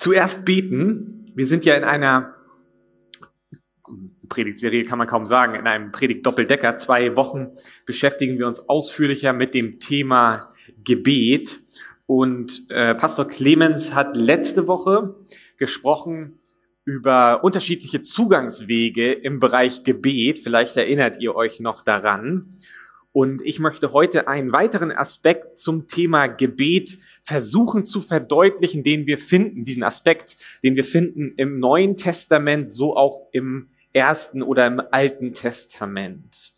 Zuerst beten. Wir sind ja in einer Predigtserie, kann man kaum sagen, in einem Predigt-Doppeldecker. Zwei Wochen beschäftigen wir uns ausführlicher mit dem Thema Gebet. Und äh, Pastor Clemens hat letzte Woche gesprochen über unterschiedliche Zugangswege im Bereich Gebet. Vielleicht erinnert ihr euch noch daran. Und ich möchte heute einen weiteren Aspekt zum Thema Gebet versuchen zu verdeutlichen, den wir finden, diesen Aspekt, den wir finden im Neuen Testament, so auch im Ersten oder im Alten Testament.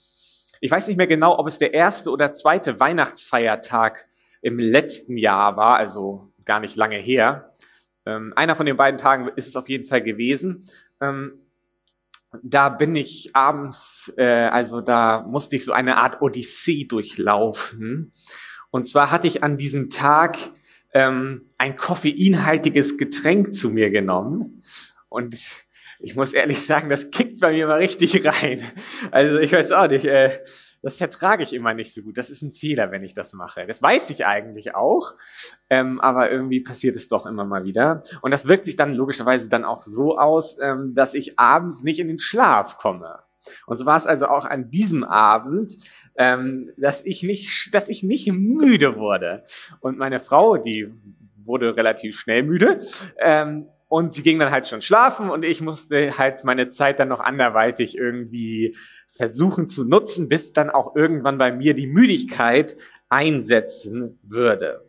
Ich weiß nicht mehr genau, ob es der erste oder zweite Weihnachtsfeiertag im letzten Jahr war, also gar nicht lange her. Ähm, einer von den beiden Tagen ist es auf jeden Fall gewesen. Ähm, da bin ich abends, äh, also da musste ich so eine Art Odyssee durchlaufen. Und zwar hatte ich an diesem Tag ähm, ein koffeinhaltiges Getränk zu mir genommen. Und ich muss ehrlich sagen, das kickt bei mir mal richtig rein. Also ich weiß auch nicht, äh, das vertrage ich immer nicht so gut. Das ist ein Fehler, wenn ich das mache. Das weiß ich eigentlich auch, ähm, aber irgendwie passiert es doch immer mal wieder. Und das wirkt sich dann logischerweise dann auch so aus, ähm, dass ich abends nicht in den Schlaf komme. Und so war es also auch an diesem Abend, ähm, dass ich nicht, dass ich nicht müde wurde. Und meine Frau, die wurde relativ schnell müde. Ähm, und sie ging dann halt schon schlafen und ich musste halt meine Zeit dann noch anderweitig irgendwie versuchen zu nutzen, bis dann auch irgendwann bei mir die Müdigkeit einsetzen würde.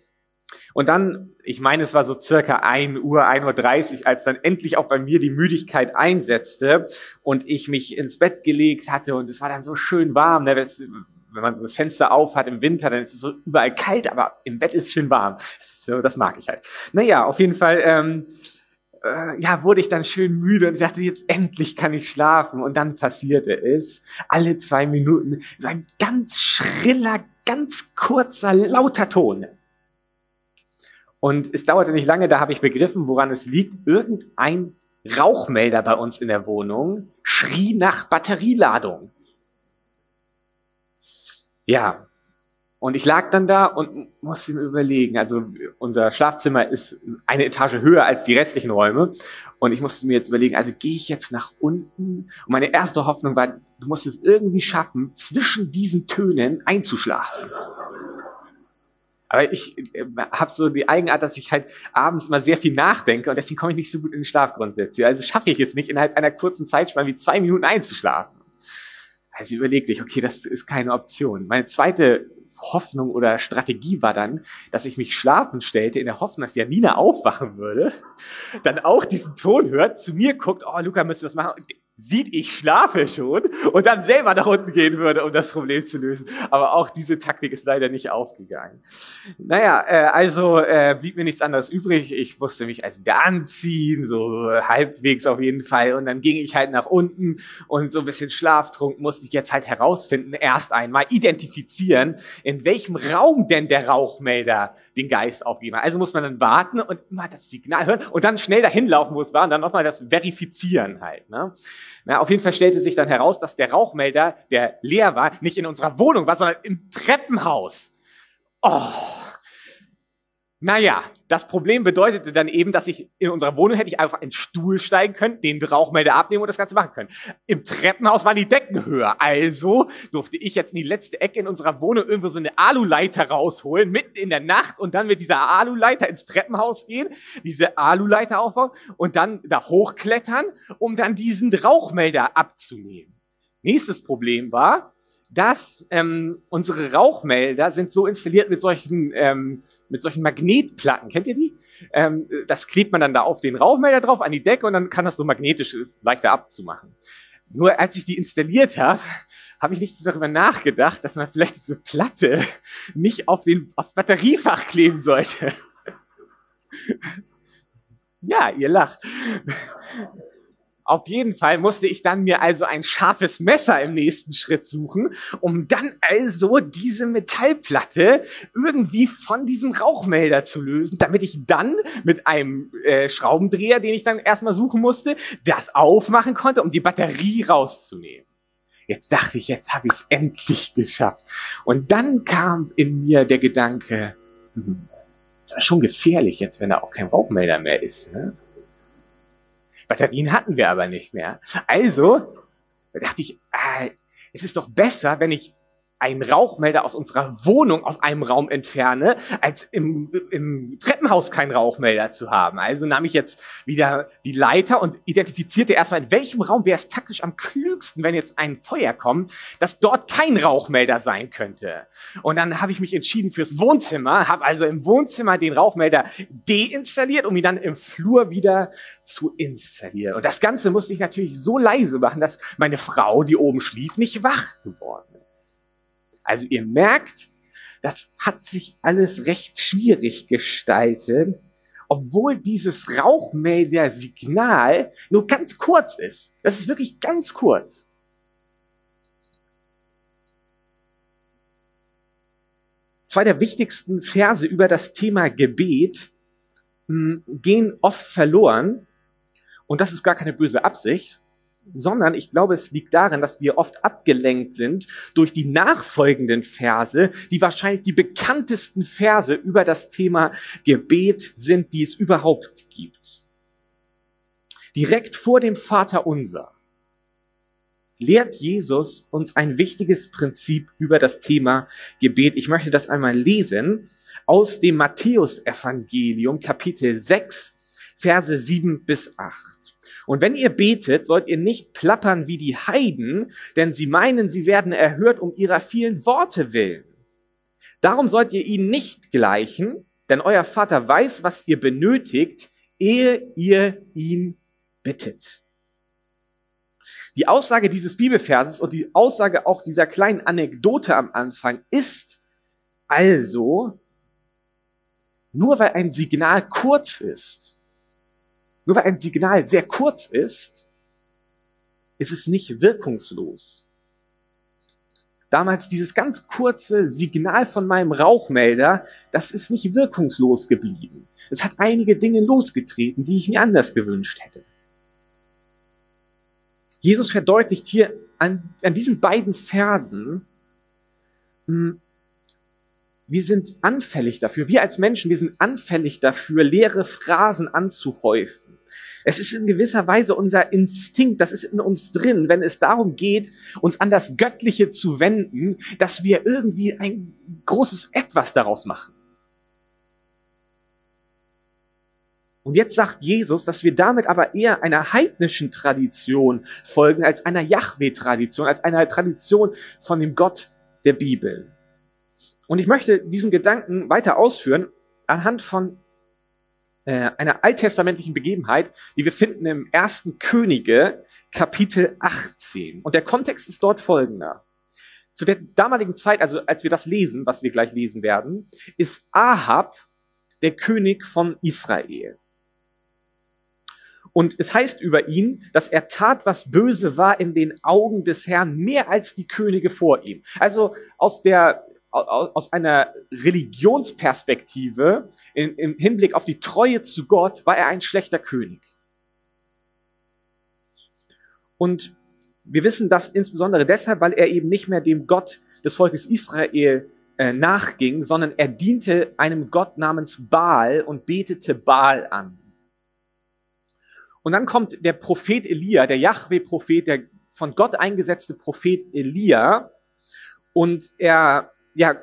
Und dann, ich meine, es war so circa 1 Uhr, 1.30 Uhr, als dann endlich auch bei mir die Müdigkeit einsetzte und ich mich ins Bett gelegt hatte und es war dann so schön warm. Ne? Wenn man das Fenster auf hat im Winter, dann ist es so überall kalt, aber im Bett ist es schön warm. So, das mag ich halt. Naja, auf jeden Fall ähm, äh, ja, wurde ich dann schön müde und dachte, jetzt endlich kann ich schlafen. Und dann passierte es. Alle zwei Minuten so ein ganz schriller, ganz kurzer, lauter Ton. Und es dauerte nicht lange, da habe ich begriffen, woran es liegt. Irgendein Rauchmelder bei uns in der Wohnung schrie nach Batterieladung. Ja, und ich lag dann da und musste mir überlegen, also unser Schlafzimmer ist eine Etage höher als die restlichen Räume. Und ich musste mir jetzt überlegen, also gehe ich jetzt nach unten? Und meine erste Hoffnung war, du musst es irgendwie schaffen, zwischen diesen Tönen einzuschlafen. Aber ich äh, habe so die Eigenart, dass ich halt abends immer sehr viel nachdenke und deswegen komme ich nicht so gut in den Schlaf grundsätzlich. Also schaffe ich jetzt nicht, innerhalb einer kurzen Zeitspanne wie zwei Minuten einzuschlafen. Also überlegte ich, okay, das ist keine Option. Meine zweite Hoffnung oder Strategie war dann, dass ich mich schlafen stellte, in der Hoffnung, dass Janina aufwachen würde, dann auch diesen Ton hört, zu mir guckt, oh, Luca müsste das machen sieht, ich schlafe schon und dann selber nach unten gehen würde, um das Problem zu lösen. Aber auch diese Taktik ist leider nicht aufgegangen. Naja, äh, also äh, blieb mir nichts anderes übrig. Ich musste mich also wieder anziehen, so halbwegs auf jeden Fall. Und dann ging ich halt nach unten und so ein bisschen Schlaftrunk musste ich jetzt halt herausfinden, erst einmal identifizieren, in welchem Raum denn der Rauchmelder den Geist aufgeben. Also muss man dann warten und immer das Signal hören und dann schnell dahin laufen, wo es war und dann nochmal das Verifizieren halt. Ne? Na, auf jeden Fall stellte sich dann heraus, dass der Rauchmelder, der leer war, nicht in unserer Wohnung war, sondern im Treppenhaus. Oh, naja, das Problem bedeutete dann eben, dass ich in unserer Wohnung hätte ich einfach einen Stuhl steigen können, den Rauchmelder abnehmen und das Ganze machen können. Im Treppenhaus waren die Decken höher. Also durfte ich jetzt in die letzte Ecke in unserer Wohnung irgendwo so eine Aluleiter rausholen, mitten in der Nacht und dann mit dieser Aluleiter ins Treppenhaus gehen, diese Aluleiter aufbauen und dann da hochklettern, um dann diesen Rauchmelder abzunehmen. Nächstes Problem war, dass ähm, unsere Rauchmelder sind so installiert mit solchen, ähm, mit solchen Magnetplatten. Kennt ihr die? Ähm, das klebt man dann da auf den Rauchmelder drauf, an die Decke und dann kann das so magnetisch ist, leichter abzumachen. Nur als ich die installiert habe, habe ich nicht so darüber nachgedacht, dass man vielleicht diese Platte nicht auf den aufs Batteriefach kleben sollte. ja, ihr lacht. Auf jeden Fall musste ich dann mir also ein scharfes Messer im nächsten Schritt suchen, um dann also diese Metallplatte irgendwie von diesem Rauchmelder zu lösen, damit ich dann mit einem äh, Schraubendreher, den ich dann erstmal suchen musste, das aufmachen konnte, um die Batterie rauszunehmen. Jetzt dachte ich, jetzt habe ich es endlich geschafft. Und dann kam in mir der Gedanke, hm, ist schon gefährlich jetzt, wenn da auch kein Rauchmelder mehr ist. Ne? Batterien hatten wir aber nicht mehr. Also dachte ich, äh, es ist doch besser, wenn ich einen Rauchmelder aus unserer Wohnung aus einem Raum entferne, als im, im Treppenhaus keinen Rauchmelder zu haben. Also nahm ich jetzt wieder die Leiter und identifizierte erstmal, in welchem Raum wäre es taktisch am klügsten, wenn jetzt ein Feuer kommt, dass dort kein Rauchmelder sein könnte. Und dann habe ich mich entschieden fürs Wohnzimmer, habe also im Wohnzimmer den Rauchmelder deinstalliert, um ihn dann im Flur wieder zu installieren. Und das Ganze musste ich natürlich so leise machen, dass meine Frau, die oben schlief, nicht wach geworden also ihr merkt, das hat sich alles recht schwierig gestaltet, obwohl dieses Rauchmelder-Signal nur ganz kurz ist. Das ist wirklich ganz kurz. Zwei der wichtigsten Verse über das Thema Gebet mh, hm, gehen oft verloren. Und das ist gar keine böse Absicht, sondern ich glaube, es liegt darin, dass wir oft abgelenkt sind durch die nachfolgenden Verse, die wahrscheinlich die bekanntesten Verse über das Thema Gebet sind, die es überhaupt gibt. Direkt vor dem Vater unser lehrt Jesus uns ein wichtiges Prinzip über das Thema Gebet. Ich möchte das einmal lesen aus dem Matthäusevangelium Kapitel 6, Verse 7 bis 8. Und wenn ihr betet, sollt ihr nicht plappern wie die Heiden, denn sie meinen, sie werden erhört um ihrer vielen Worte willen. Darum sollt ihr ihnen nicht gleichen, denn euer Vater weiß, was ihr benötigt, ehe ihr ihn bittet. Die Aussage dieses Bibelverses und die Aussage auch dieser kleinen Anekdote am Anfang ist also, nur weil ein Signal kurz ist, nur weil ein Signal sehr kurz ist, ist es nicht wirkungslos. Damals dieses ganz kurze Signal von meinem Rauchmelder, das ist nicht wirkungslos geblieben. Es hat einige Dinge losgetreten, die ich mir anders gewünscht hätte. Jesus verdeutlicht hier an, an diesen beiden Versen, hm, wir sind anfällig dafür, wir als Menschen, wir sind anfällig dafür, leere Phrasen anzuhäufen. Es ist in gewisser Weise unser Instinkt, das ist in uns drin, wenn es darum geht, uns an das Göttliche zu wenden, dass wir irgendwie ein großes Etwas daraus machen. Und jetzt sagt Jesus, dass wir damit aber eher einer heidnischen Tradition folgen als einer Yahweh-Tradition, als einer Tradition von dem Gott der Bibel. Und ich möchte diesen Gedanken weiter ausführen anhand von äh, einer alttestamentlichen Begebenheit, die wir finden im ersten Könige, Kapitel 18. Und der Kontext ist dort folgender. Zu der damaligen Zeit, also als wir das lesen, was wir gleich lesen werden, ist Ahab der König von Israel. Und es heißt über ihn, dass er tat, was böse war in den Augen des Herrn, mehr als die Könige vor ihm. Also aus der aus einer Religionsperspektive im Hinblick auf die Treue zu Gott war er ein schlechter König. Und wir wissen das insbesondere deshalb, weil er eben nicht mehr dem Gott des Volkes Israel äh, nachging, sondern er diente einem Gott namens Baal und betete Baal an. Und dann kommt der Prophet Elia, der Yahweh-Prophet, der von Gott eingesetzte Prophet Elia, und er ja,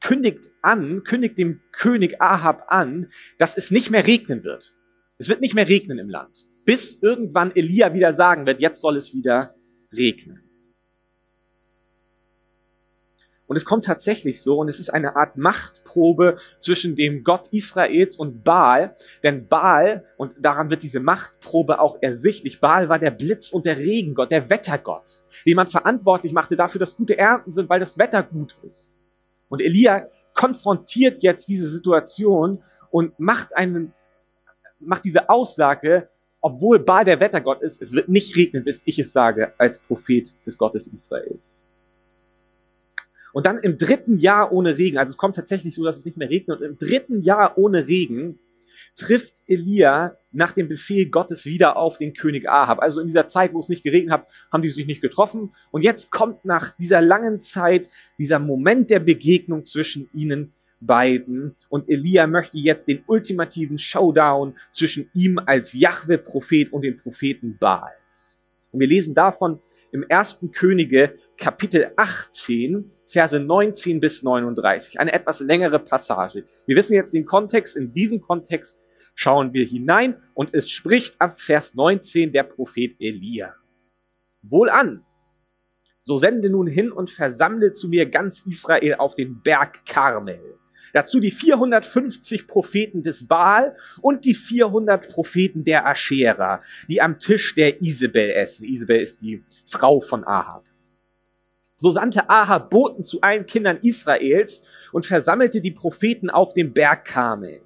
kündigt an, kündigt dem König Ahab an, dass es nicht mehr regnen wird. Es wird nicht mehr regnen im Land. Bis irgendwann Elia wieder sagen wird, jetzt soll es wieder regnen. Und es kommt tatsächlich so, und es ist eine Art Machtprobe zwischen dem Gott Israels und Baal. Denn Baal, und daran wird diese Machtprobe auch ersichtlich, Baal war der Blitz- und der Regengott, der Wettergott, den man verantwortlich machte dafür, dass gute Ernten sind, weil das Wetter gut ist. Und Elia konfrontiert jetzt diese Situation und macht einen, macht diese Aussage, obwohl Baal der Wettergott ist, es wird nicht regnen, bis ich es sage, als Prophet des Gottes Israel. Und dann im dritten Jahr ohne Regen, also es kommt tatsächlich so, dass es nicht mehr regnet, und im dritten Jahr ohne Regen trifft Elia nach dem Befehl Gottes wieder auf den König Ahab. Also in dieser Zeit, wo es nicht geregnet hat, haben die sich nicht getroffen. Und jetzt kommt nach dieser langen Zeit dieser Moment der Begegnung zwischen ihnen beiden. Und Elia möchte jetzt den ultimativen Showdown zwischen ihm als Jahwe-Prophet und den Propheten Baals. Und wir lesen davon im ersten Könige Kapitel 18, Verse 19 bis 39. Eine etwas längere Passage. Wir wissen jetzt den Kontext. In diesen Kontext schauen wir hinein und es spricht ab Vers 19 der Prophet Elia. Wohlan! So sende nun hin und versammle zu mir ganz Israel auf den Berg Karmel. Dazu die 450 Propheten des Baal und die 400 Propheten der Aschera, die am Tisch der Isabel essen. Isabel ist die Frau von Ahab. So sandte Ahab Boten zu allen Kindern Israels und versammelte die Propheten auf dem Berg Karmel.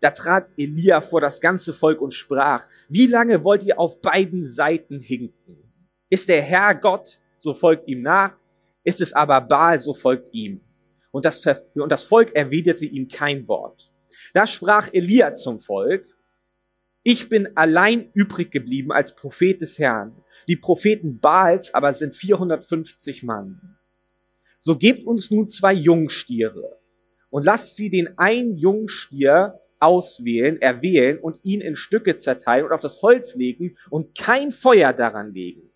Da trat Elia vor das ganze Volk und sprach, wie lange wollt ihr auf beiden Seiten hinken? Ist der Herr Gott, so folgt ihm nach, ist es aber Baal, so folgt ihm. Und das, und das Volk erwiderte ihm kein Wort. Da sprach Elia zum Volk, ich bin allein übrig geblieben als Prophet des Herrn. Die Propheten Baals aber sind 450 Mann. So gebt uns nun zwei Jungstiere und lasst sie den einen Jungstier auswählen, erwählen und ihn in Stücke zerteilen und auf das Holz legen und kein Feuer daran legen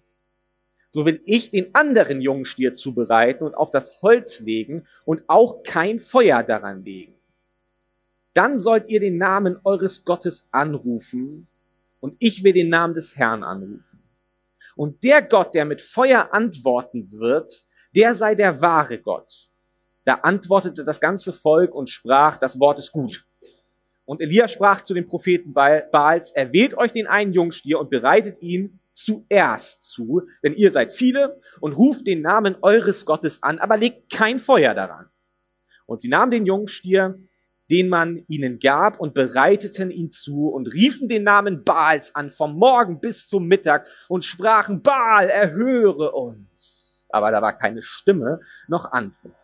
so will ich den anderen Jungstier zubereiten und auf das Holz legen und auch kein Feuer daran legen. Dann sollt ihr den Namen eures Gottes anrufen und ich will den Namen des Herrn anrufen. Und der Gott, der mit Feuer antworten wird, der sei der wahre Gott. Da antwortete das ganze Volk und sprach, das Wort ist gut. Und Elia sprach zu den Propheten Baals, erwählt euch den einen Jungstier und bereitet ihn zuerst zu, denn ihr seid viele und ruft den Namen eures Gottes an, aber legt kein Feuer daran. Und sie nahmen den Jungstier, den man ihnen gab, und bereiteten ihn zu und riefen den Namen Baals an, vom Morgen bis zum Mittag, und sprachen, Baal, erhöre uns. Aber da war keine Stimme noch Antwort.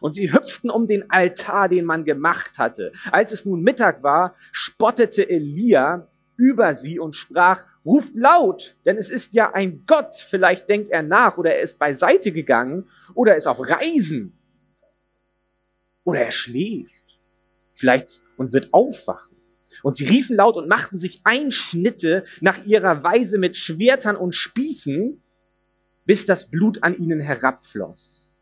Und sie hüpften um den Altar, den man gemacht hatte. Als es nun Mittag war, spottete Elia über sie und sprach, ruft laut, denn es ist ja ein Gott. Vielleicht denkt er nach oder er ist beiseite gegangen oder er ist auf Reisen oder er schläft. Vielleicht und wird aufwachen. Und sie riefen laut und machten sich Einschnitte nach ihrer Weise mit Schwertern und Spießen, bis das Blut an ihnen herabfloss.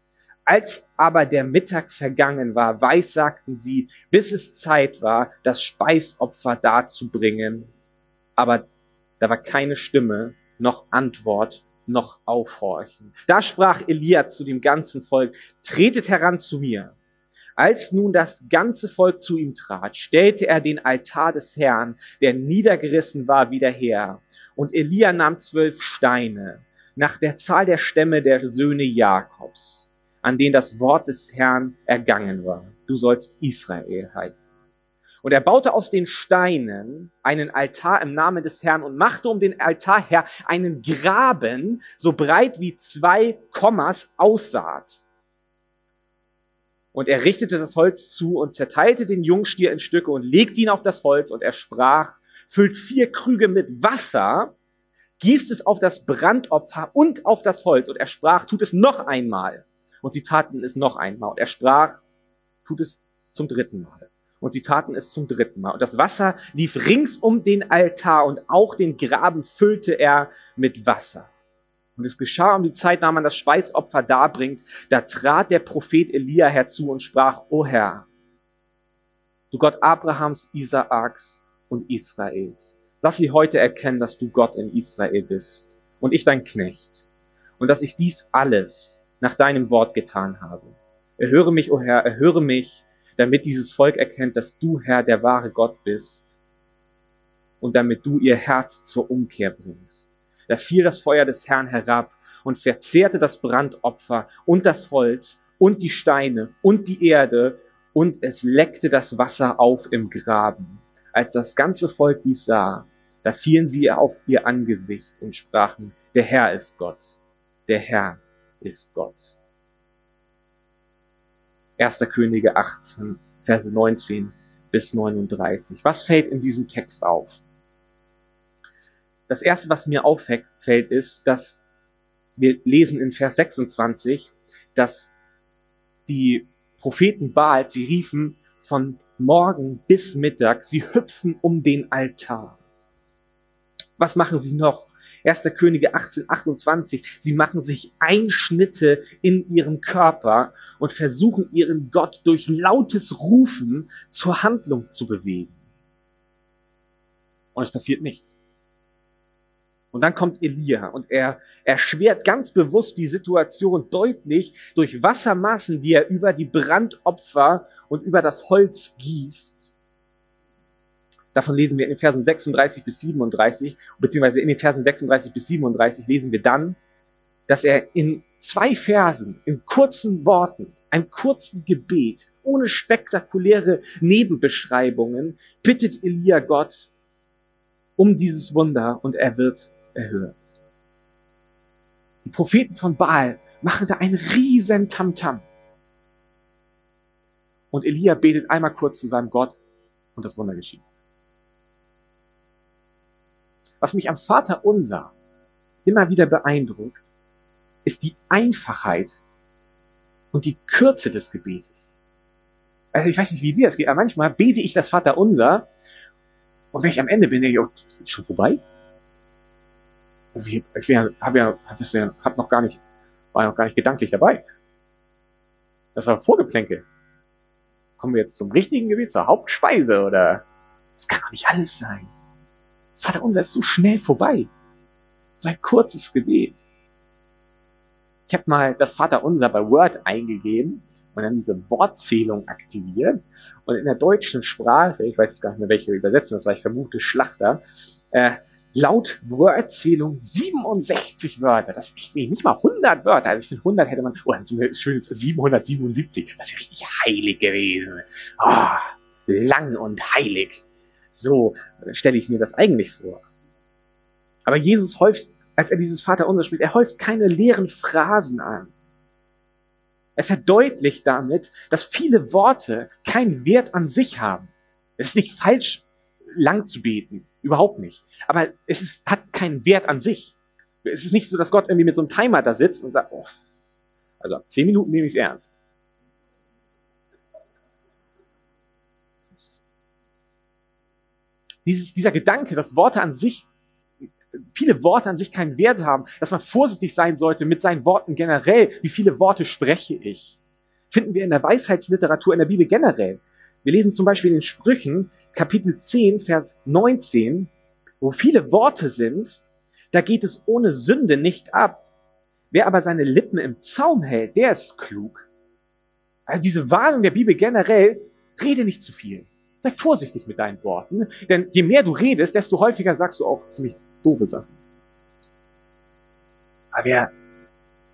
Als aber der Mittag vergangen war, weissagten sie, bis es Zeit war, das Speisopfer darzubringen aber da war keine Stimme, noch Antwort, noch Aufhorchen. Da sprach Elia zu dem ganzen Volk, tretet heran zu mir. Als nun das ganze Volk zu ihm trat, stellte er den Altar des Herrn, der niedergerissen war, wieder her. Und Elia nahm zwölf Steine, nach der Zahl der Stämme der Söhne Jakobs, an denen das Wort des Herrn ergangen war. Du sollst Israel heißen. Und er baute aus den Steinen einen Altar im Namen des Herrn und machte um den Altar her einen Graben, so breit wie zwei Kommas aussaat. Und er richtete das Holz zu und zerteilte den Jungstier in Stücke und legte ihn auf das Holz und er sprach, füllt vier Krüge mit Wasser, gießt es auf das Brandopfer und auf das Holz. Und er sprach, tut es noch einmal. Und sie taten es noch einmal. Und er sprach, tut es zum dritten Mal und sie taten es zum dritten Mal. Und das Wasser lief rings um den Altar und auch den Graben füllte er mit Wasser. Und es geschah um die Zeit, da man das Speisopfer darbringt, da trat der Prophet Elia herzu und sprach, O Herr, du Gott Abrahams, Isaaks und Israels, lass sie heute erkennen, dass du Gott in Israel bist und ich dein Knecht und dass ich dies alles nach deinem Wort getan habe. Erhöre mich, o Herr, erhöre mich damit dieses Volk erkennt, dass du Herr der wahre Gott bist und damit du ihr Herz zur Umkehr bringst. Da fiel das Feuer des Herrn herab und verzehrte das Brandopfer und das Holz und die Steine und die Erde und es leckte das Wasser auf im Graben. Als das ganze Volk dies sah, da fielen sie auf ihr Angesicht und sprachen, der Herr ist Gott, der Herr ist Gott. 1. Könige 18, Verse 19 bis 39. Was fällt in diesem Text auf? Das erste, was mir auffällt, ist, dass wir lesen in Vers 26, dass die Propheten Baal, sie riefen von morgen bis Mittag, sie hüpfen um den Altar. Was machen sie noch? 1. Könige 1828. Sie machen sich Einschnitte in ihrem Körper und versuchen ihren Gott durch lautes Rufen zur Handlung zu bewegen. Und es passiert nichts. Und dann kommt Elia und er erschwert ganz bewusst die Situation deutlich durch Wassermassen, die er über die Brandopfer und über das Holz gießt. Davon lesen wir in den Versen 36 bis 37, beziehungsweise in den Versen 36 bis 37 lesen wir dann, dass er in zwei Versen, in kurzen Worten, einem kurzen Gebet, ohne spektakuläre Nebenbeschreibungen, bittet Elia Gott um dieses Wunder und er wird erhört. Die Propheten von Baal machen da einen riesen Tamtam. -Tam. Und Elia betet einmal kurz zu seinem Gott und das Wunder geschieht. Was mich am Vater unser immer wieder beeindruckt, ist die Einfachheit und die Kürze des Gebetes. Also ich weiß nicht, wie dir das geht, aber manchmal bete ich das Vater unser und wenn ich am Ende bin, denke ich, oh, ist schon vorbei? Ich, ich habe ja, hab das ja, hab noch gar nicht, war noch gar nicht gedanklich dabei. Das war Vorgeplänke. Kommen wir jetzt zum richtigen Gebet, zur Hauptspeise oder? Das kann doch nicht alles sein. Das Vater unser ist so schnell vorbei. So ein kurzes Gebet. Ich habe mal das Vater unser bei Word eingegeben und dann diese Wortzählung aktiviert. Und in der deutschen Sprache, ich weiß jetzt gar nicht mehr welche Übersetzung das war, ich vermute Schlachter, äh, laut Wordzählung 67 Wörter. Das ist echt wenig. Nicht mal 100 Wörter. Also ich finde 100 hätte man, oh, dann sind wir schön 777. Das ist richtig heilig gewesen. Oh, lang und heilig. So stelle ich mir das eigentlich vor. Aber Jesus häuft, als er dieses Vaterunser spielt, er häuft keine leeren Phrasen an. Er verdeutlicht damit, dass viele Worte keinen Wert an sich haben. Es ist nicht falsch, lang zu beten. Überhaupt nicht. Aber es ist, hat keinen Wert an sich. Es ist nicht so, dass Gott irgendwie mit so einem Timer da sitzt und sagt, oh, also ab zehn Minuten nehme ich es ernst. Dieses, dieser Gedanke, dass Worte an sich, viele Worte an sich keinen Wert haben, dass man vorsichtig sein sollte mit seinen Worten generell. Wie viele Worte spreche ich? Finden wir in der Weisheitsliteratur in der Bibel generell. Wir lesen zum Beispiel in Sprüchen, Kapitel 10, Vers 19, wo viele Worte sind, da geht es ohne Sünde nicht ab. Wer aber seine Lippen im Zaum hält, der ist klug. Also diese Warnung der Bibel generell, rede nicht zu viel. Sei vorsichtig mit deinen Worten, denn je mehr du redest, desto häufiger sagst du auch ziemlich doofe Sachen. Aber wer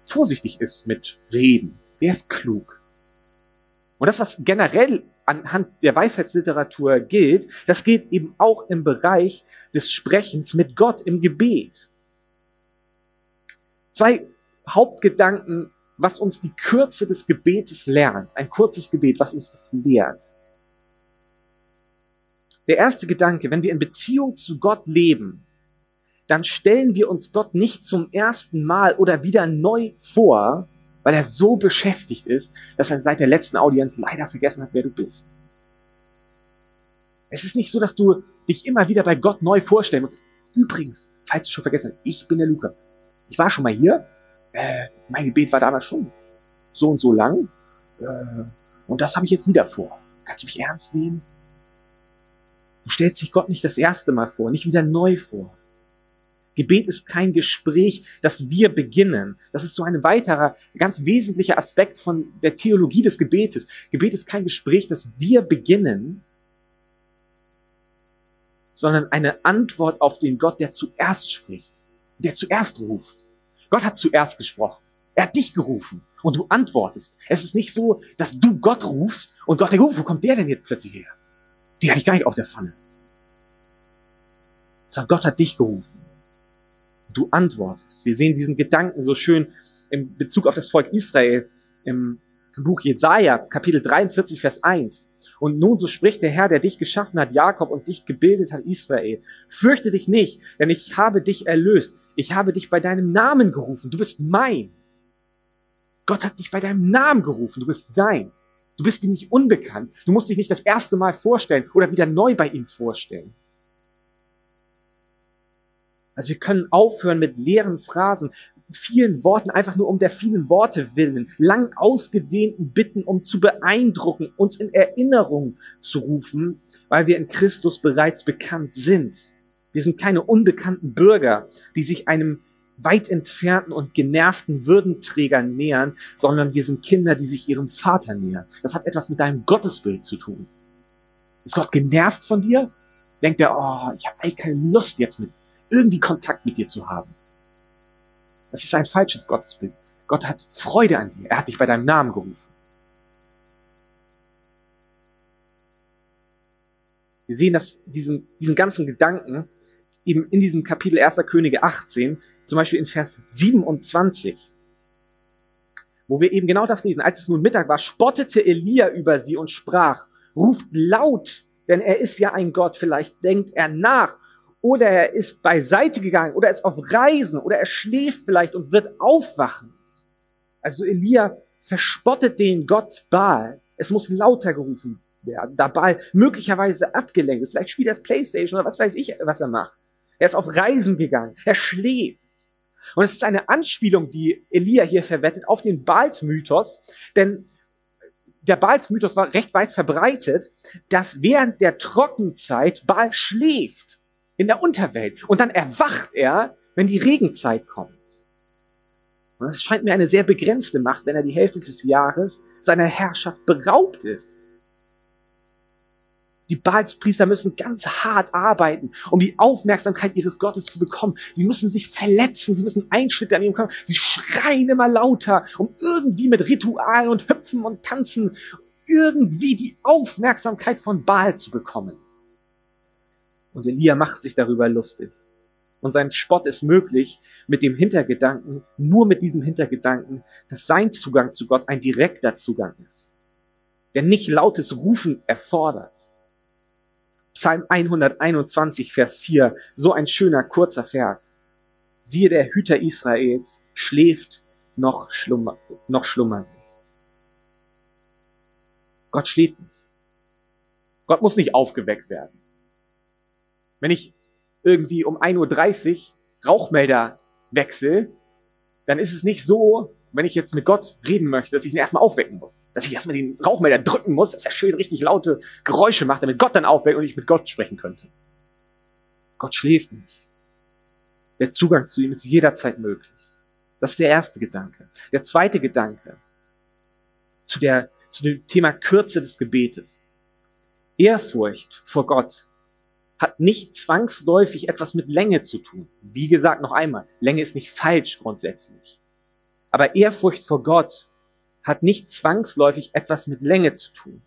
vorsichtig ist mit Reden, der ist klug. Und das, was generell anhand der Weisheitsliteratur gilt, das gilt eben auch im Bereich des Sprechens mit Gott im Gebet. Zwei Hauptgedanken, was uns die Kürze des Gebetes lernt. Ein kurzes Gebet, was uns das lehrt. Der erste Gedanke, wenn wir in Beziehung zu Gott leben, dann stellen wir uns Gott nicht zum ersten Mal oder wieder neu vor, weil er so beschäftigt ist, dass er seit der letzten Audienz leider vergessen hat, wer du bist. Es ist nicht so, dass du dich immer wieder bei Gott neu vorstellen musst. Übrigens, falls du schon vergessen hast, ich bin der Luca. Ich war schon mal hier. Äh, mein Gebet war damals schon so und so lang. Äh, und das habe ich jetzt wieder vor. Kannst du mich ernst nehmen? Du stellst dich Gott nicht das erste Mal vor, nicht wieder neu vor. Gebet ist kein Gespräch, das wir beginnen. Das ist so ein weiterer, ganz wesentlicher Aspekt von der Theologie des Gebetes. Gebet ist kein Gespräch, das wir beginnen, sondern eine Antwort auf den Gott, der zuerst spricht, der zuerst ruft. Gott hat zuerst gesprochen. Er hat dich gerufen und du antwortest. Es ist nicht so, dass du Gott rufst und Gott denkt, oh, wo kommt der denn jetzt plötzlich her? Die hatte ich gar nicht auf der Pfanne. Sondern Gott hat dich gerufen du antwortest. Wir sehen diesen Gedanken so schön im Bezug auf das Volk Israel im Buch Jesaja, Kapitel 43, Vers 1. Und nun so spricht der Herr, der dich geschaffen hat, Jakob, und dich gebildet hat, Israel. Fürchte dich nicht, denn ich habe dich erlöst. Ich habe dich bei deinem Namen gerufen. Du bist mein. Gott hat dich bei deinem Namen gerufen. Du bist sein. Du bist ihm nicht unbekannt. Du musst dich nicht das erste Mal vorstellen oder wieder neu bei ihm vorstellen. Also wir können aufhören mit leeren Phrasen, vielen Worten, einfach nur um der vielen Worte willen, lang ausgedehnten Bitten, um zu beeindrucken, uns in Erinnerung zu rufen, weil wir in Christus bereits bekannt sind. Wir sind keine unbekannten Bürger, die sich einem weit entfernten und genervten Würdenträger nähern, sondern wir sind Kinder, die sich ihrem Vater nähern. Das hat etwas mit deinem Gottesbild zu tun. Ist Gott genervt von dir? Denkt er, oh, ich habe eigentlich keine Lust jetzt mit irgendwie Kontakt mit dir zu haben. Das ist ein falsches Gottesbild. Gott hat Freude an dir. Er hat dich bei deinem Namen gerufen. Wir sehen dass diesen, diesen ganzen Gedanken eben in diesem Kapitel 1. Könige 18, zum Beispiel in Vers 27, wo wir eben genau das lesen. Als es nun Mittag war, spottete Elia über sie und sprach, ruft laut, denn er ist ja ein Gott, vielleicht denkt er nach, oder er ist beiseite gegangen, oder er ist auf Reisen, oder er schläft vielleicht und wird aufwachen. Also Elia verspottet den Gott Baal. Es muss lauter gerufen werden, da Baal möglicherweise abgelenkt ist. Vielleicht spielt er das Playstation oder was weiß ich, was er macht. Er ist auf Reisen gegangen. Er schläft. Und es ist eine Anspielung, die Elia hier verwettet auf den Baals-Mythos, denn der Baals-Mythos war recht weit verbreitet, dass während der Trockenzeit Baal schläft in der Unterwelt und dann erwacht er, wenn die Regenzeit kommt. Und es scheint mir eine sehr begrenzte Macht, wenn er die Hälfte des Jahres seiner Herrschaft beraubt ist. Die Baalspriester müssen ganz hart arbeiten, um die Aufmerksamkeit ihres Gottes zu bekommen. Sie müssen sich verletzen, sie müssen Einschnitte an ihm kommen. Sie schreien immer lauter, um irgendwie mit Ritualen und Hüpfen und Tanzen irgendwie die Aufmerksamkeit von Baal zu bekommen. Und Elia macht sich darüber lustig. Und sein Spott ist möglich mit dem Hintergedanken, nur mit diesem Hintergedanken, dass sein Zugang zu Gott ein direkter Zugang ist, der nicht lautes Rufen erfordert. Psalm 121, Vers 4, so ein schöner kurzer Vers. Siehe, der Hüter Israels schläft noch, schlummer, noch schlummern. Gott schläft nicht. Gott muss nicht aufgeweckt werden. Wenn ich irgendwie um 1.30 Uhr Rauchmelder wechsle, dann ist es nicht so, wenn ich jetzt mit Gott reden möchte, dass ich ihn erstmal aufwecken muss. Dass ich erstmal den Rauchmelder drücken muss, dass er schön richtig laute Geräusche macht, damit Gott dann aufweckt und ich mit Gott sprechen könnte. Gott schläft nicht. Der Zugang zu ihm ist jederzeit möglich. Das ist der erste Gedanke. Der zweite Gedanke zu, der, zu dem Thema Kürze des Gebetes. Ehrfurcht vor Gott hat nicht zwangsläufig etwas mit Länge zu tun. Wie gesagt, noch einmal, Länge ist nicht falsch grundsätzlich. Aber Ehrfurcht vor Gott hat nicht zwangsläufig etwas mit Länge zu tun.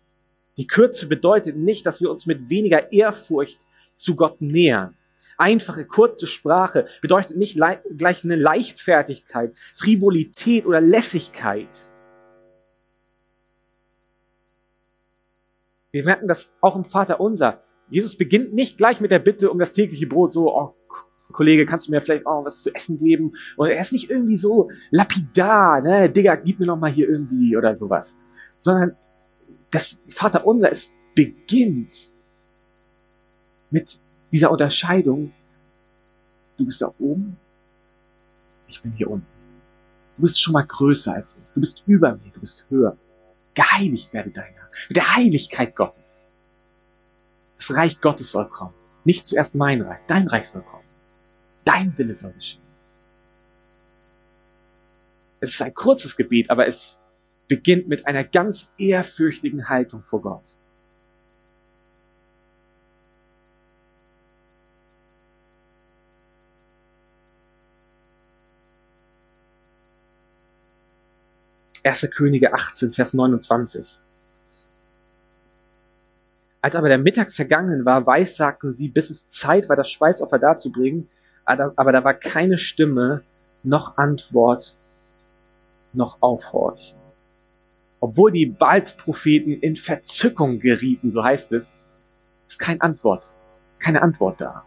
Die Kürze bedeutet nicht, dass wir uns mit weniger Ehrfurcht zu Gott nähern. Einfache, kurze Sprache bedeutet nicht gleich eine Leichtfertigkeit, Frivolität oder Lässigkeit. Wir merken das auch im Vater unser. Jesus beginnt nicht gleich mit der Bitte um das tägliche Brot, so, oh Kollege, kannst du mir vielleicht auch was zu essen geben? Und er ist nicht irgendwie so lapidar, ne, Digga, gib mir noch mal hier irgendwie oder sowas. Sondern das Vaterunser, es beginnt mit dieser Unterscheidung. Du bist da oben, ich bin hier unten. Du bist schon mal größer als ich. Du bist über mir, du bist höher. Geheiligt werde deiner. Mit der Heiligkeit Gottes. Das Reich Gottes soll kommen. Nicht zuerst mein Reich, dein Reich soll kommen. Dein Wille soll geschehen. Es ist ein kurzes Gebet, aber es beginnt mit einer ganz ehrfürchtigen Haltung vor Gott. Erste Könige 18, Vers 29. Als aber der Mittag vergangen war, weissagten sie, bis es Zeit war, das Speisopfer darzubringen, aber da war keine Stimme, noch Antwort, noch Aufhorchen. Obwohl die Baalspropheten in Verzückung gerieten, so heißt es, ist keine Antwort, keine Antwort da.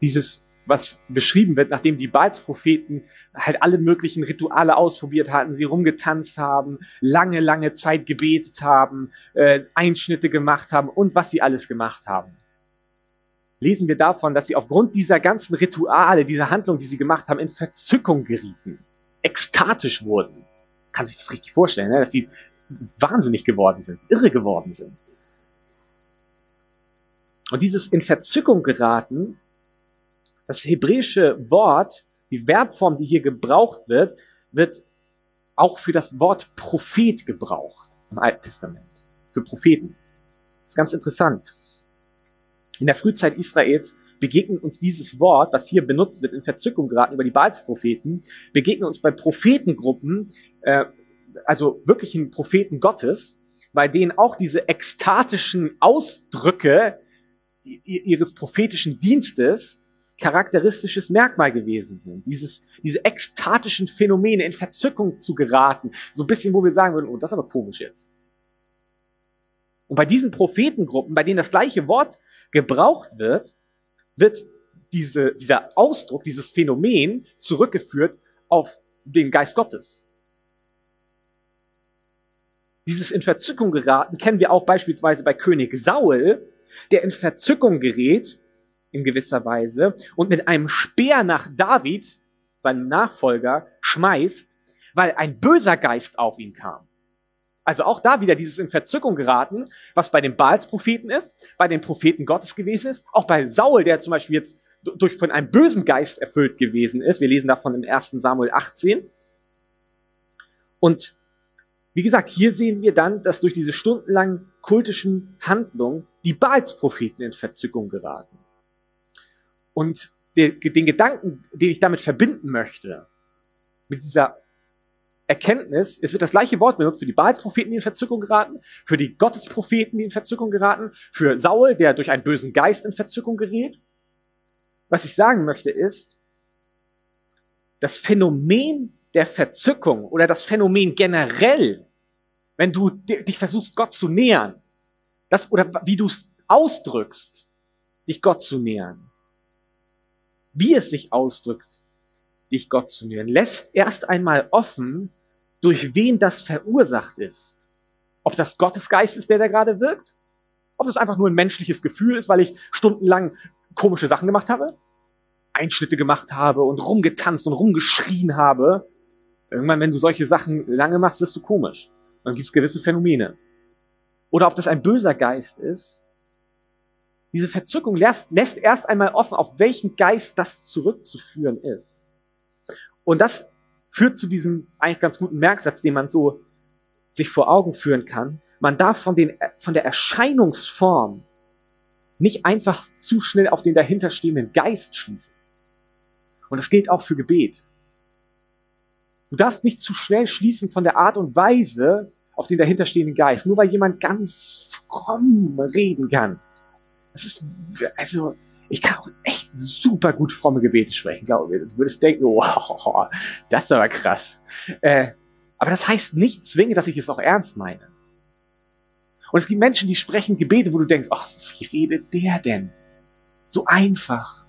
Dieses was beschrieben wird, nachdem die Balzpropheten halt alle möglichen Rituale ausprobiert hatten, sie rumgetanzt haben, lange, lange Zeit gebetet haben, äh, Einschnitte gemacht haben und was sie alles gemacht haben. Lesen wir davon, dass sie aufgrund dieser ganzen Rituale, dieser Handlung, die sie gemacht haben, in Verzückung gerieten, ekstatisch wurden. Kann sich das richtig vorstellen, ne? dass sie wahnsinnig geworden sind, irre geworden sind. Und dieses in Verzückung geraten das hebräische Wort, die Verbform, die hier gebraucht wird, wird auch für das Wort Prophet gebraucht im Alten Testament. Für Propheten. Das ist ganz interessant. In der Frühzeit Israels begegnet uns dieses Wort, was hier benutzt wird, in Verzückung geraten über die Baalspropheten, begegnet uns bei Prophetengruppen, äh, also wirklichen Propheten Gottes, bei denen auch diese ekstatischen Ausdrücke ihres prophetischen Dienstes charakteristisches Merkmal gewesen sind. Dieses, diese ekstatischen Phänomene in Verzückung zu geraten. So ein bisschen, wo wir sagen würden, oh, das ist aber komisch jetzt. Und bei diesen Prophetengruppen, bei denen das gleiche Wort gebraucht wird, wird diese, dieser Ausdruck, dieses Phänomen zurückgeführt auf den Geist Gottes. Dieses in Verzückung geraten kennen wir auch beispielsweise bei König Saul, der in Verzückung gerät in gewisser Weise und mit einem Speer nach David, seinem Nachfolger, schmeißt, weil ein böser Geist auf ihn kam. Also auch da wieder dieses in Verzückung geraten, was bei den Baals-Propheten ist, bei den Propheten Gottes gewesen ist, auch bei Saul, der zum Beispiel jetzt durch von einem bösen Geist erfüllt gewesen ist. Wir lesen davon im 1. Samuel 18. Und wie gesagt, hier sehen wir dann, dass durch diese stundenlangen kultischen Handlungen die Baals-Propheten in Verzückung geraten. Und den, Gedanken, den ich damit verbinden möchte, mit dieser Erkenntnis, es wird das gleiche Wort benutzt für die Baalspropheten, die in Verzückung geraten, für die Gottespropheten, die in Verzückung geraten, für Saul, der durch einen bösen Geist in Verzückung gerät. Was ich sagen möchte ist, das Phänomen der Verzückung oder das Phänomen generell, wenn du dich versuchst, Gott zu nähern, das, oder wie du es ausdrückst, dich Gott zu nähern, wie es sich ausdrückt, dich Gott zu nähern, lässt erst einmal offen, durch wen das verursacht ist. Ob das Gottes Geist ist, der da gerade wirkt? Ob das einfach nur ein menschliches Gefühl ist, weil ich stundenlang komische Sachen gemacht habe? Einschnitte gemacht habe und rumgetanzt und rumgeschrien habe. Irgendwann, wenn du solche Sachen lange machst, wirst du komisch. Dann gibt es gewisse Phänomene. Oder ob das ein böser Geist ist, diese Verzückung lässt, lässt erst einmal offen, auf welchen Geist das zurückzuführen ist. Und das führt zu diesem eigentlich ganz guten Merksatz, den man so sich vor Augen führen kann. Man darf von, den, von der Erscheinungsform nicht einfach zu schnell auf den dahinterstehenden Geist schließen. Und das gilt auch für Gebet. Du darfst nicht zu schnell schließen von der Art und Weise auf den dahinterstehenden Geist, nur weil jemand ganz fromm reden kann. Das ist, also, ich kann auch echt super gut fromme Gebete sprechen, glaube ich. Du würdest denken, wow, das ist aber krass. Äh, aber das heißt nicht zwingend, dass ich es auch ernst meine. Und es gibt Menschen, die sprechen Gebete, wo du denkst, ach, wie redet der denn? So einfach.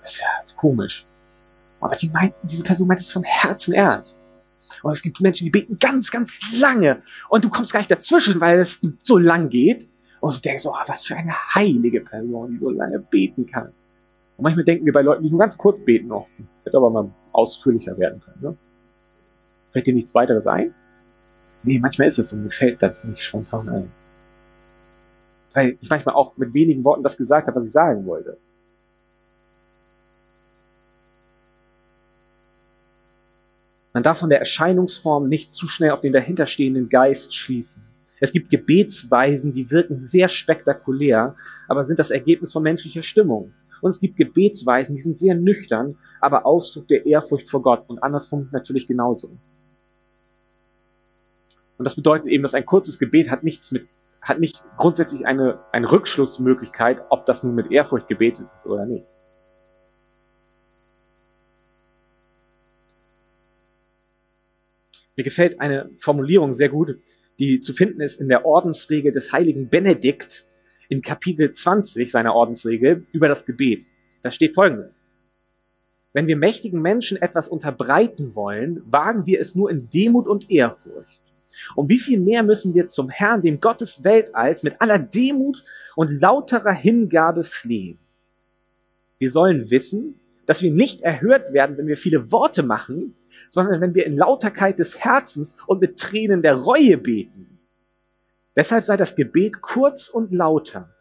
Das ist ja komisch. Aber die meint, diese Person meint es von Herzen ernst. Und es gibt Menschen, die beten ganz, ganz lange und du kommst gar nicht dazwischen, weil es so lang geht. Und du denkst, oh, was für eine heilige Person, die so lange beten kann. Und manchmal denken wir bei Leuten, die nur ganz kurz beten noch, hätte aber mal ausführlicher werden können. Ne? Fällt dir nichts weiteres ein? Nee, manchmal ist es so, mir fällt das nicht spontan ein. Weil ich manchmal auch mit wenigen Worten das gesagt habe, was ich sagen wollte. Man darf von der Erscheinungsform nicht zu schnell auf den dahinterstehenden Geist schließen. Es gibt Gebetsweisen, die wirken sehr spektakulär, aber sind das Ergebnis von menschlicher Stimmung. Und es gibt Gebetsweisen, die sind sehr nüchtern, aber Ausdruck der Ehrfurcht vor Gott und andersrum natürlich genauso. Und das bedeutet eben, dass ein kurzes Gebet hat nichts mit, hat nicht grundsätzlich eine, eine Rückschlussmöglichkeit, ob das nun mit Ehrfurcht gebetet ist oder nicht. Mir gefällt eine Formulierung sehr gut, die zu finden ist in der Ordensregel des heiligen Benedikt in Kapitel 20 seiner Ordensregel über das Gebet. Da steht folgendes. Wenn wir mächtigen Menschen etwas unterbreiten wollen, wagen wir es nur in Demut und Ehrfurcht. Und wie viel mehr müssen wir zum Herrn, dem Gott des Weltalls, mit aller Demut und lauterer Hingabe flehen? Wir sollen wissen, dass wir nicht erhört werden, wenn wir viele Worte machen, sondern wenn wir in Lauterkeit des Herzens und mit Tränen der Reue beten. Deshalb sei das Gebet kurz und lauter.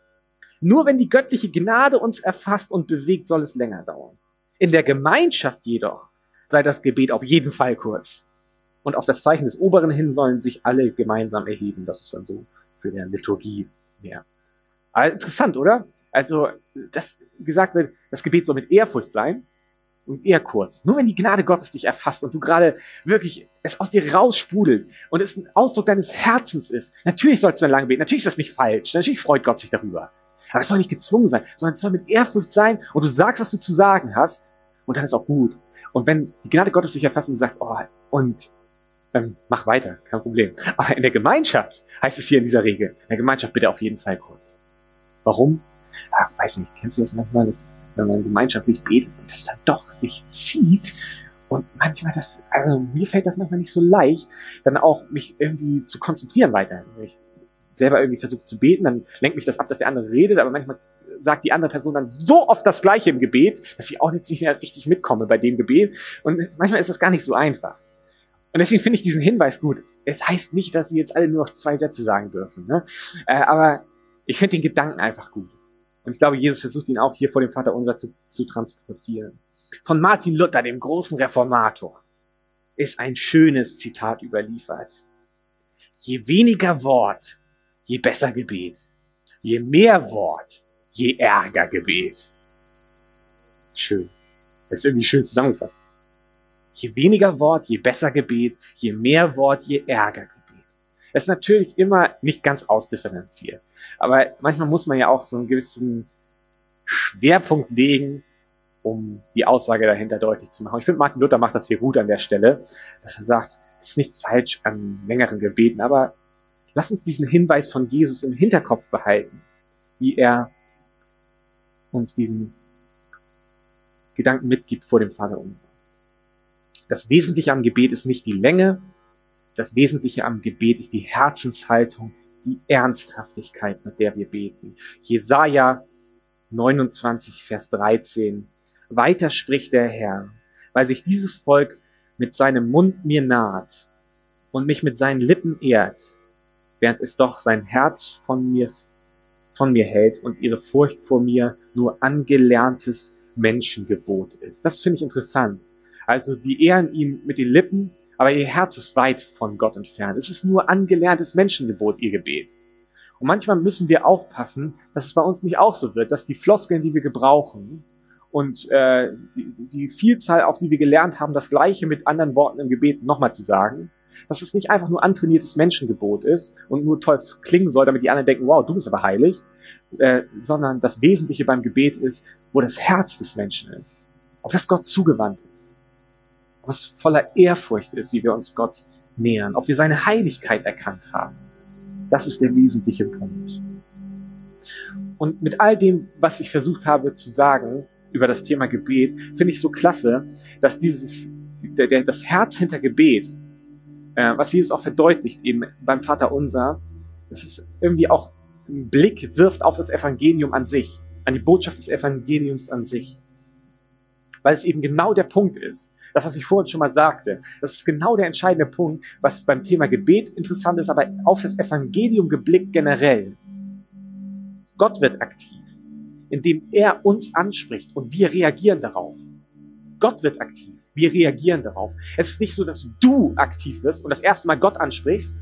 Nur wenn die göttliche Gnade uns erfasst und bewegt, soll es länger dauern. In der Gemeinschaft jedoch sei das Gebet auf jeden Fall kurz. Und auf das Zeichen des Oberen hin sollen sich alle gemeinsam erheben. Das ist dann so für der Liturgie mehr. Aber interessant, oder? Also, dass gesagt wird, das Gebet soll mit Ehrfurcht sein und eher kurz. Nur wenn die Gnade Gottes dich erfasst und du gerade wirklich es aus dir raussprudelt und es ein Ausdruck deines Herzens ist. Natürlich sollst du dann lange beten. Natürlich ist das nicht falsch. Natürlich freut Gott sich darüber. Aber es soll nicht gezwungen sein, sondern es soll mit Ehrfurcht sein und du sagst, was du zu sagen hast und dann ist auch gut. Und wenn die Gnade Gottes dich erfasst und du sagst, oh, und ähm, mach weiter, kein Problem. Aber in der Gemeinschaft heißt es hier in dieser Regel, in der Gemeinschaft bitte auf jeden Fall kurz. Warum? Ach, weiß nicht, kennst du das manchmal, dass, wenn man gemeinschaftlich betet und das dann doch sich zieht und manchmal das, also mir fällt das manchmal nicht so leicht, dann auch mich irgendwie zu konzentrieren weiter. Wenn ich selber irgendwie versuche zu beten, dann lenkt mich das ab, dass der andere redet, aber manchmal sagt die andere Person dann so oft das Gleiche im Gebet, dass ich auch jetzt nicht mehr richtig mitkomme bei dem Gebet. Und manchmal ist das gar nicht so einfach. Und deswegen finde ich diesen Hinweis gut. Es heißt nicht, dass wir jetzt alle nur noch zwei Sätze sagen dürfen. Ne? Äh, aber ich finde den Gedanken einfach gut. Und ich glaube, Jesus versucht ihn auch hier vor dem Vater unser zu, zu transportieren. Von Martin Luther, dem großen Reformator, ist ein schönes Zitat überliefert. Je weniger Wort, je besser Gebet. Je mehr Wort, je ärger Gebet. Schön. Das ist irgendwie schön zusammengefasst. Je weniger Wort, je besser Gebet. Je mehr Wort, je ärger es ist natürlich immer nicht ganz ausdifferenziert. Aber manchmal muss man ja auch so einen gewissen Schwerpunkt legen, um die Aussage dahinter deutlich zu machen. Ich finde, Martin Luther macht das hier gut an der Stelle, dass er sagt, es ist nichts falsch an längeren Gebeten, aber lass uns diesen Hinweis von Jesus im Hinterkopf behalten, wie er uns diesen Gedanken mitgibt vor dem Vater um. Das Wesentliche am Gebet ist nicht die Länge, das Wesentliche am Gebet ist die Herzenshaltung, die Ernsthaftigkeit, mit der wir beten. Jesaja 29, Vers 13. Weiter spricht der Herr, weil sich dieses Volk mit seinem Mund mir naht und mich mit seinen Lippen ehrt, während es doch sein Herz von mir, von mir hält und ihre Furcht vor mir nur angelerntes Menschengebot ist. Das finde ich interessant. Also die ehren ihn mit den Lippen, aber ihr Herz ist weit von Gott entfernt. Es ist nur angelerntes Menschengebot, ihr Gebet. Und manchmal müssen wir aufpassen, dass es bei uns nicht auch so wird, dass die Floskeln, die wir gebrauchen und äh, die, die Vielzahl, auf die wir gelernt haben, das Gleiche mit anderen Worten im Gebet nochmal zu sagen, dass es nicht einfach nur antrainiertes Menschengebot ist und nur toll klingen soll, damit die anderen denken, wow, du bist aber heilig, äh, sondern das Wesentliche beim Gebet ist, wo das Herz des Menschen ist, ob das Gott zugewandt ist was voller Ehrfurcht ist, wie wir uns Gott nähern, ob wir seine Heiligkeit erkannt haben. Das ist der wesentliche Punkt. Und mit all dem, was ich versucht habe zu sagen über das Thema Gebet, finde ich so klasse, dass dieses, der, der, das Herz hinter Gebet, äh, was Jesus auch verdeutlicht eben beim Vater Unser, es irgendwie auch einen Blick wirft auf das Evangelium an sich, an die Botschaft des Evangeliums an sich. Weil es eben genau der Punkt ist, das, was ich vorhin schon mal sagte, das ist genau der entscheidende Punkt, was beim Thema Gebet interessant ist, aber auf das Evangelium geblickt generell. Gott wird aktiv, indem er uns anspricht und wir reagieren darauf. Gott wird aktiv. Wir reagieren darauf. Es ist nicht so, dass du aktiv wirst und das erste Mal Gott ansprichst,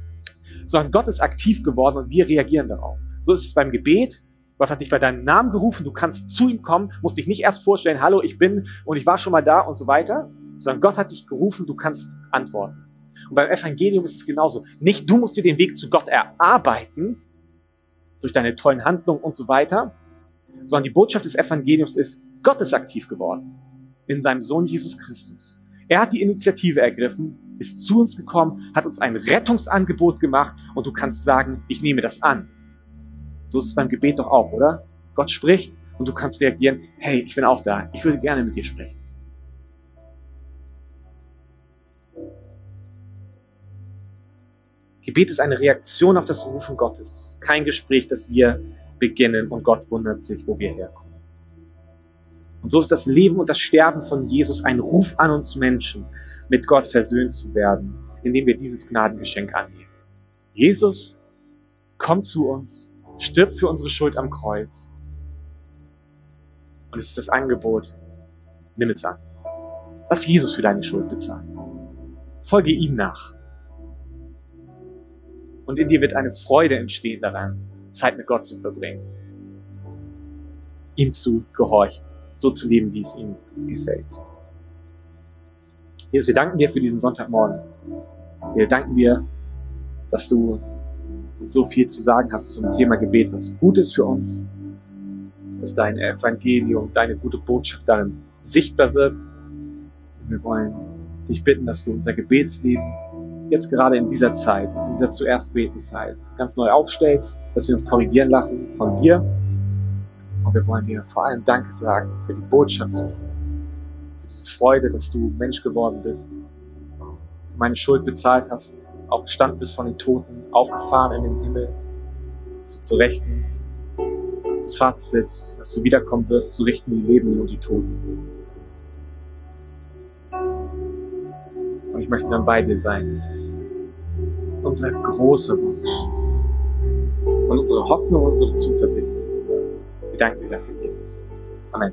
sondern Gott ist aktiv geworden und wir reagieren darauf. So ist es beim Gebet. Gott hat dich bei deinem Namen gerufen, du kannst zu ihm kommen, musst dich nicht erst vorstellen, hallo, ich bin und ich war schon mal da und so weiter, sondern Gott hat dich gerufen, du kannst antworten. Und beim Evangelium ist es genauso. Nicht du musst dir den Weg zu Gott erarbeiten, durch deine tollen Handlungen und so weiter, sondern die Botschaft des Evangeliums ist, Gott ist aktiv geworden in seinem Sohn Jesus Christus. Er hat die Initiative ergriffen, ist zu uns gekommen, hat uns ein Rettungsangebot gemacht und du kannst sagen, ich nehme das an. So ist es beim Gebet doch auch, oder? Gott spricht und du kannst reagieren, hey, ich bin auch da, ich würde gerne mit dir sprechen. Gebet ist eine Reaktion auf das Rufen Gottes, kein Gespräch, das wir beginnen und Gott wundert sich, wo wir herkommen. Und so ist das Leben und das Sterben von Jesus ein Ruf an uns Menschen, mit Gott versöhnt zu werden, indem wir dieses Gnadengeschenk annehmen. Jesus kommt zu uns, stirbt für unsere Schuld am Kreuz. Und es ist das Angebot, nimm es an. Lass Jesus für deine Schuld bezahlen. Folge ihm nach. Und in dir wird eine Freude entstehen daran, Zeit mit Gott zu verbringen. Ihm zu gehorchen, so zu leben, wie es ihm gefällt. Jesus, wir danken dir für diesen Sonntagmorgen. Wir danken dir, dass du so viel zu sagen hast zum Thema Gebet, was gut ist für uns, dass dein Evangelium, deine gute Botschaft darin sichtbar wird. Und wir wollen dich bitten, dass du unser Gebetsleben jetzt gerade in dieser Zeit, in dieser zuerst Betenzeit, ganz neu aufstellst, dass wir uns korrigieren lassen von dir. Und wir wollen dir vor allem Danke sagen für die Botschaft, für diese Freude, dass du Mensch geworden bist, meine Schuld bezahlt hast, auch gestanden bist von den Toten, aufgefahren in den Himmel, dass du zu Rechten des Vaters sitzt, dass du wiederkommen wirst, zu richten die Lebenden und die Toten. Und ich möchte dann bei dir sein. Das ist unser großer Wunsch. Und unsere Hoffnung, unsere Zuversicht. Wir danken dir dafür, Jesus. Amen.